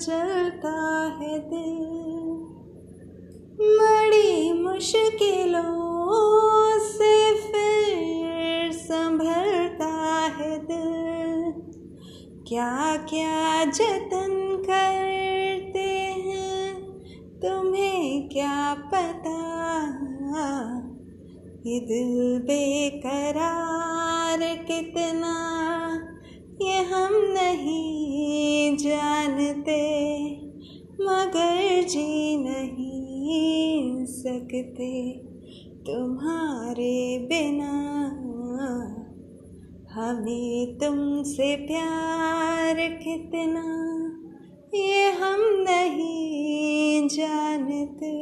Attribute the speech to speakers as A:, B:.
A: दिल। बड़ी मुश्किलों से फिर संभलता है दिल। क्या क्या जतन करते हैं, तुम्हें क्या पता? ये दिल बेकरार कितना, ये हम नहीं जानते मगर जी नहीं सकते। तुम्हारे बिना हमें तुमसे प्यार कितना, ये हम नहीं जानते।